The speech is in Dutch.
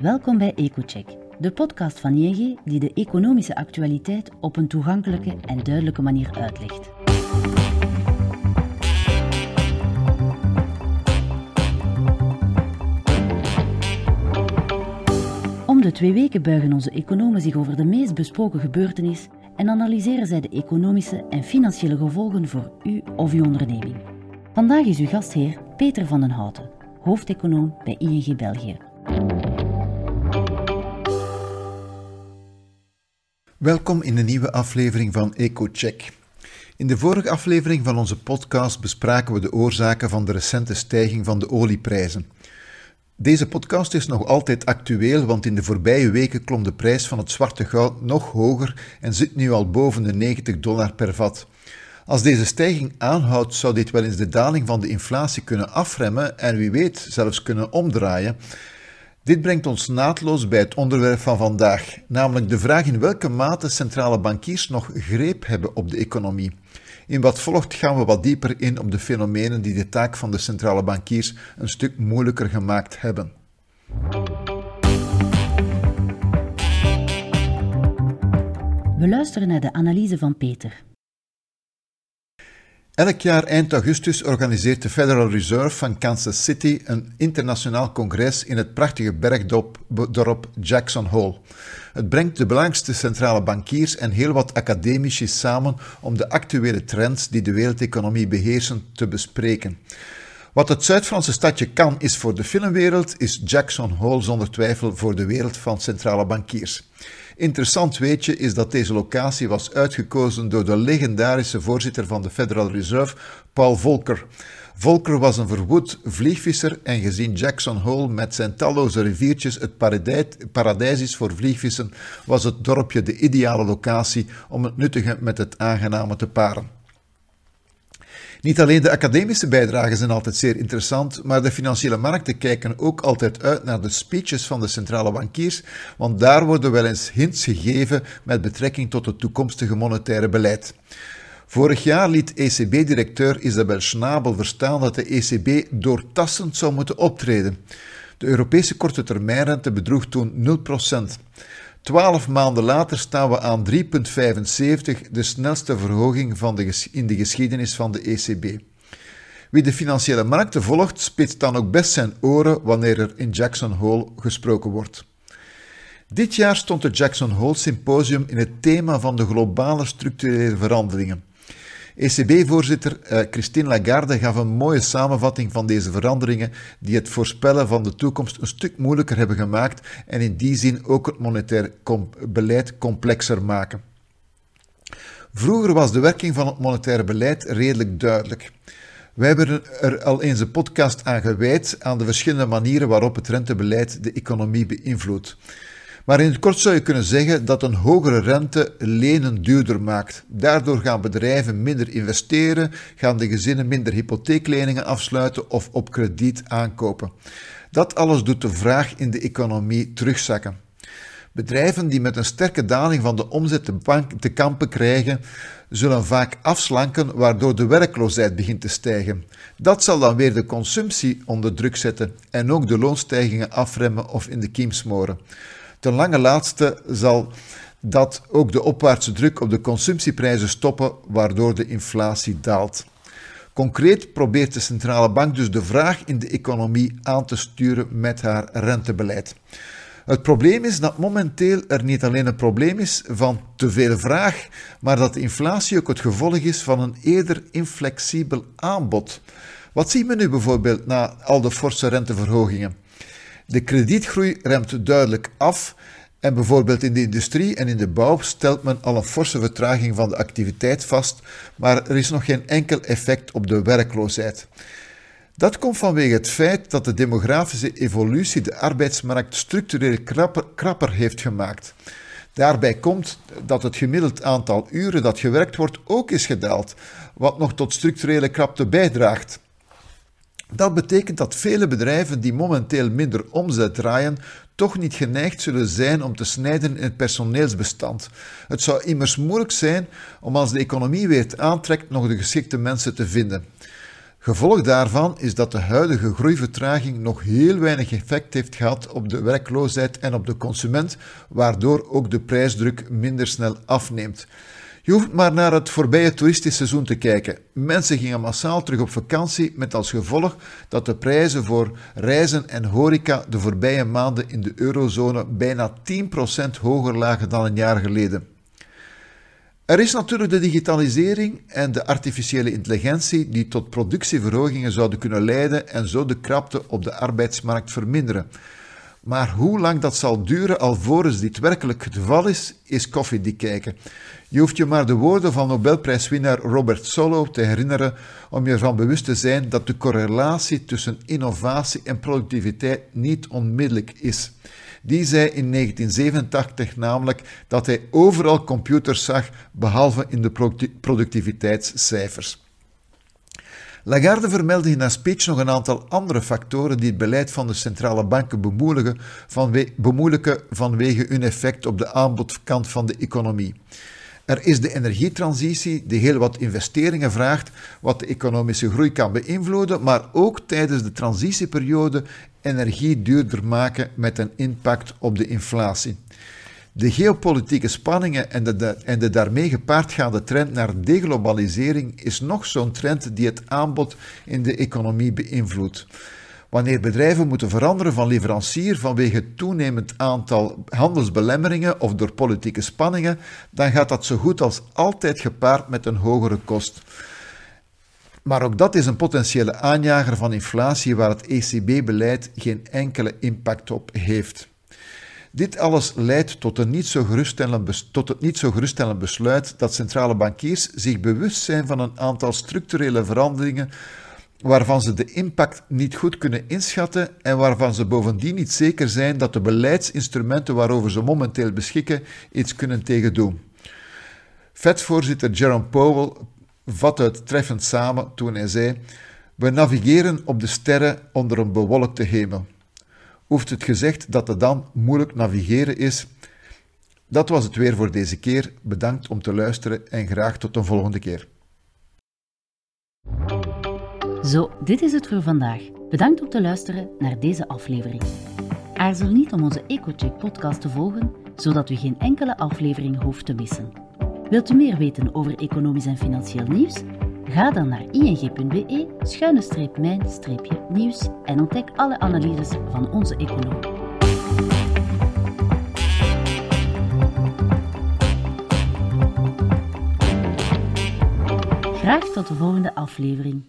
Welkom bij EcoCheck, de podcast van ING die de economische actualiteit op een toegankelijke en duidelijke manier uitlegt. Om de twee weken buigen onze economen zich over de meest besproken gebeurtenis en analyseren zij de economische en financiële gevolgen voor u of uw onderneming. Vandaag is uw gastheer Peter van den Houten, hoofdeconoom bij ING België. Welkom in een nieuwe aflevering van EcoCheck. In de vorige aflevering van onze podcast bespraken we de oorzaken van de recente stijging van de olieprijzen. Deze podcast is nog altijd actueel, want in de voorbije weken klom de prijs van het zwarte goud nog hoger en zit nu al boven de 90 dollar per vat. Als deze stijging aanhoudt, zou dit wel eens de daling van de inflatie kunnen afremmen en wie weet zelfs kunnen omdraaien. Dit brengt ons naadloos bij het onderwerp van vandaag, namelijk de vraag in welke mate centrale bankiers nog greep hebben op de economie. In wat volgt gaan we wat dieper in op de fenomenen die de taak van de centrale bankiers een stuk moeilijker gemaakt hebben. We luisteren naar de analyse van Peter. Elk jaar eind augustus organiseert de Federal Reserve van Kansas City een internationaal congres in het prachtige bergdorp Jackson Hole. Het brengt de belangrijkste centrale bankiers en heel wat academici samen om de actuele trends die de wereldeconomie beheersen te bespreken. Wat het Zuid-Franse stadje kan is voor de filmwereld, is Jackson Hole zonder twijfel voor de wereld van centrale bankiers. Interessant weetje is dat deze locatie was uitgekozen door de legendarische voorzitter van de Federal Reserve, Paul Volcker. Volcker was een verwoed vliegvisser en gezien Jackson Hole met zijn talloze riviertjes het paradijs is voor vliegvissen, was het dorpje de ideale locatie om het nuttige met het aangename te paren. Niet alleen de academische bijdragen zijn altijd zeer interessant, maar de financiële markten kijken ook altijd uit naar de speeches van de centrale bankiers, want daar worden wel eens hints gegeven met betrekking tot het toekomstige monetaire beleid. Vorig jaar liet ECB-directeur Isabel Schnabel verstaan dat de ECB doortassend zou moeten optreden. De Europese korte termijnrente bedroeg toen 0%. Twaalf maanden later staan we aan 3,75, de snelste verhoging van de in de geschiedenis van de ECB. Wie de financiële markten volgt, spitst dan ook best zijn oren wanneer er in Jackson Hole gesproken wordt. Dit jaar stond het Jackson Hole Symposium in het thema van de globale structurele veranderingen. ECB-voorzitter eh, Christine Lagarde gaf een mooie samenvatting van deze veranderingen die het voorspellen van de toekomst een stuk moeilijker hebben gemaakt en in die zin ook het monetair beleid complexer maken. Vroeger was de werking van het monetaire beleid redelijk duidelijk. Wij hebben er al eens een podcast aan gewijd aan de verschillende manieren waarop het rentebeleid de economie beïnvloedt. Maar in het kort zou je kunnen zeggen dat een hogere rente lenen duurder maakt. Daardoor gaan bedrijven minder investeren, gaan de gezinnen minder hypotheekleningen afsluiten of op krediet aankopen. Dat alles doet de vraag in de economie terugzakken. Bedrijven die met een sterke daling van de omzet te kampen krijgen, zullen vaak afslanken, waardoor de werkloosheid begint te stijgen. Dat zal dan weer de consumptie onder druk zetten en ook de loonstijgingen afremmen of in de kiem smoren. Ten lange laatste zal dat ook de opwaartse druk op de consumptieprijzen stoppen, waardoor de inflatie daalt. Concreet probeert de centrale bank dus de vraag in de economie aan te sturen met haar rentebeleid. Het probleem is dat momenteel er niet alleen een probleem is van te veel vraag, maar dat de inflatie ook het gevolg is van een eerder inflexibel aanbod. Wat zien we nu bijvoorbeeld na al de forse renteverhogingen? De kredietgroei remt duidelijk af en bijvoorbeeld in de industrie en in de bouw stelt men al een forse vertraging van de activiteit vast, maar er is nog geen enkel effect op de werkloosheid. Dat komt vanwege het feit dat de demografische evolutie de arbeidsmarkt structureel krapper, heeft gemaakt. Daarbij komt dat het gemiddeld aantal uren dat gewerkt wordt ook is gedaald, wat nog tot structurele krapte bijdraagt. Dat betekent dat vele bedrijven die momenteel minder omzet draaien, toch niet geneigd zullen zijn om te snijden in het personeelsbestand. Het zou immers moeilijk zijn om als de economie weer aantrekt nog de geschikte mensen te vinden. Gevolg daarvan is dat de huidige groeivertraging nog heel weinig effect heeft gehad op de werkloosheid en op de consument, waardoor ook de prijsdruk minder snel afneemt. Je hoeft maar naar het voorbije toeristisch seizoen te kijken. Mensen gingen massaal terug op vakantie met als gevolg dat de prijzen voor reizen en horeca de voorbije maanden in de eurozone bijna 10% hoger lagen dan een jaar geleden. Er is natuurlijk de digitalisering en de artificiële intelligentie die tot productieverhogingen zouden kunnen leiden en zo de krapte op de arbeidsmarkt verminderen. Maar hoe lang dat zal duren alvorens dit werkelijk het geval is, is koffiedik kijken. Je hoeft je maar de woorden van Nobelprijswinnaar Robert Solow te herinneren om je ervan bewust te zijn dat de correlatie tussen innovatie en productiviteit niet onmiddellijk is. Die zei in 1987 namelijk dat hij overal computers zag, behalve in de productiviteitscijfers. Lagarde vermeldde in haar speech nog een aantal andere factoren die het beleid van de centrale banken bemoeilijken, bemoeilijken vanwege hun effect op de aanbodkant van de economie. Er is de energietransitie die heel wat investeringen vraagt, wat de economische groei kan beïnvloeden, maar ook tijdens de transitieperiode energie duurder maken met een impact op de inflatie. De geopolitieke spanningen en de, en de daarmee gepaardgaande trend naar deglobalisering is nog zo'n trend die het aanbod in de economie beïnvloedt. Wanneer bedrijven moeten veranderen van leverancier vanwege het toenemend aantal handelsbelemmeringen of door politieke spanningen, dan gaat dat zo goed als altijd gepaard met een hogere kost. Maar ook dat is een potentiële aanjager van inflatie waar het ECB-beleid geen enkele impact op heeft. Dit alles leidt tot, een niet zo tot het niet zo geruststellend besluit dat centrale bankiers zich bewust zijn van een aantal structurele veranderingen waarvan ze de impact niet goed kunnen inschatten en waarvan ze bovendien niet zeker zijn dat de beleidsinstrumenten waarover ze momenteel beschikken iets kunnen tegen doen. Fed-voorzitter Jerome Powell vatte het treffend samen toen hij zei: We navigeren op de sterren onder een bewolkte hemel. Hoeft het gezegd dat het dan moeilijk navigeren is? Dat was het weer voor deze keer. Bedankt om te luisteren en graag tot een volgende keer. Zo, dit is het voor vandaag. Bedankt om te luisteren naar deze aflevering. Aarzel niet om onze EcoCheck podcast te volgen, zodat u geen enkele aflevering hoeft te missen. Wilt u meer weten over economisch en financieel nieuws? Ga dan naar ing.be-mijn-nieuws en ontdek alle analyses van onze econoom. Graag tot de volgende aflevering.